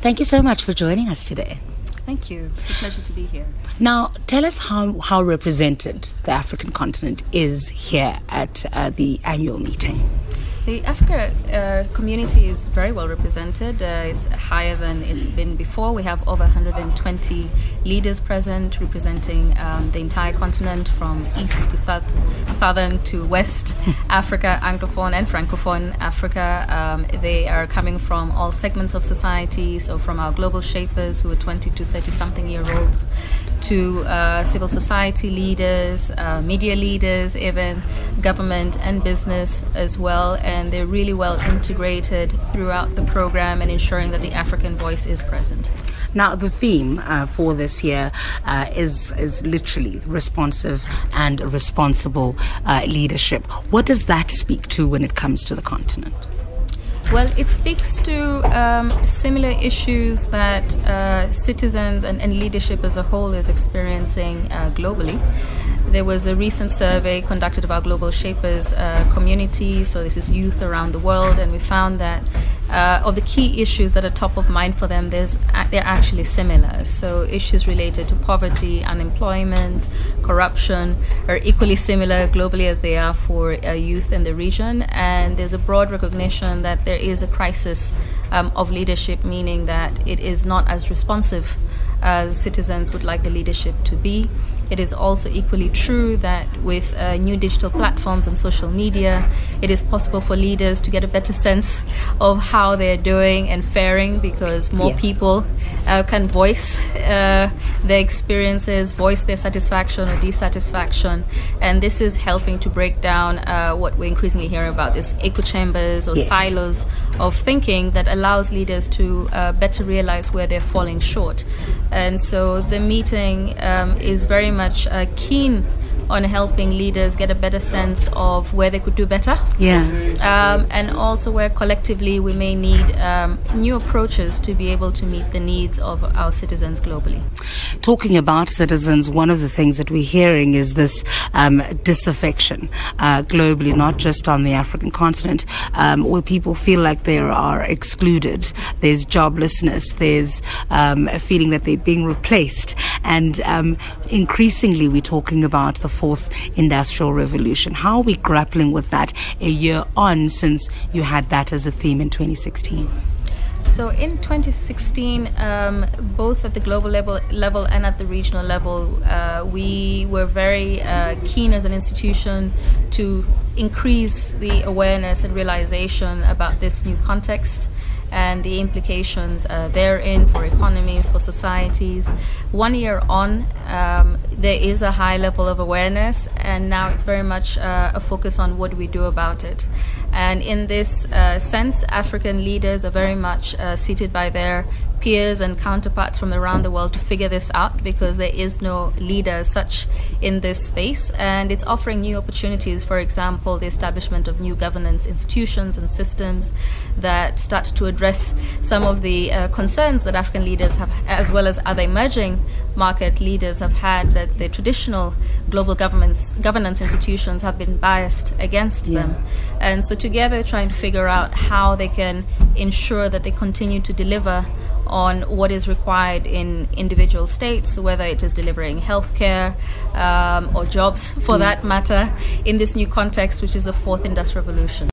Thank you so much for joining us today. Thank you. It's a pleasure to be here. Now, tell us how, how represented the African continent is here at uh, the annual meeting. The Africa uh, community is very well represented. Uh, it's higher than it's been before. We have over 120 leaders present, representing um, the entire continent from east to south, southern to west Africa, Anglophone and Francophone Africa. Um, they are coming from all segments of society, so from our global shapers who are 20 to 30 something year olds to uh, civil society leaders, uh, media leaders, even government and business as well. And they're really well integrated throughout the program and ensuring that the African voice is present. Now, the theme uh, for this year uh, is is literally responsive and responsible uh, leadership. What does that speak to when it comes to the continent? Well, it speaks to um, similar issues that uh, citizens and, and, leadership as a whole is experiencing uh, globally. There was a recent survey conducted of our global shapers uh, community, so this is youth around the world, and we found that uh, of the key issues that are top of mind for them, there's, they're actually similar. So issues related to poverty, unemployment, corruption are equally similar globally as they are for uh, youth in the region, and there's a broad recognition that there is a crisis um, of leadership, meaning that it is not as responsive as citizens would like the leadership to be. It is also equally true that with uh, new digital platforms and social media, it is possible for leaders to get a better sense of how they're doing and faring because more yeah. people uh, can voice uh, their experiences, voice their satisfaction or dissatisfaction. And this is helping to break down uh, what we're increasingly hear about this echo chambers or yes. silos of thinking that allows leaders to uh, better realize where they're falling short. And so the meeting um, is very much uh, keen on helping leaders get a better sense of where they could do better. Yeah. Um, and also where collectively we may need um, new approaches to be able to meet the needs of our citizens globally. Talking about citizens, one of the things that we're hearing is this um, disaffection uh, globally, not just on the African continent, um, where people feel like they are excluded. There's joblessness, there's um, a feeling that they're being replaced. And um, increasingly, we're talking about the fourth industrial revolution. How are we grappling with that a year on since you had that as a theme in 2016? So in 2016, um, both at the global level, level and at the regional level, uh, we were very uh, keen as an institution to increase the awareness and realization about this new context and the implications uh, therein for economies, for societies. One year on, um, there is a high level of awareness, and now it's very much uh, a focus on what we do about it. And in this uh, sense, African leaders are very much uh, seated by their peers and counterparts from around the world to figure this out because there is no leader such in this space. And it's offering new opportunities, for example, the establishment of new governance institutions and systems that start to address some of the uh, concerns that African leaders have, as well as other emerging market leaders have had that the traditional global governments, governance institutions have been biased against yeah. them. And so together trying to figure out how they can ensure that they continue to deliver on what is required in individual states, whether it is delivering healthcare um, or jobs for mm. that matter, in this new context, which is the fourth industrial revolution.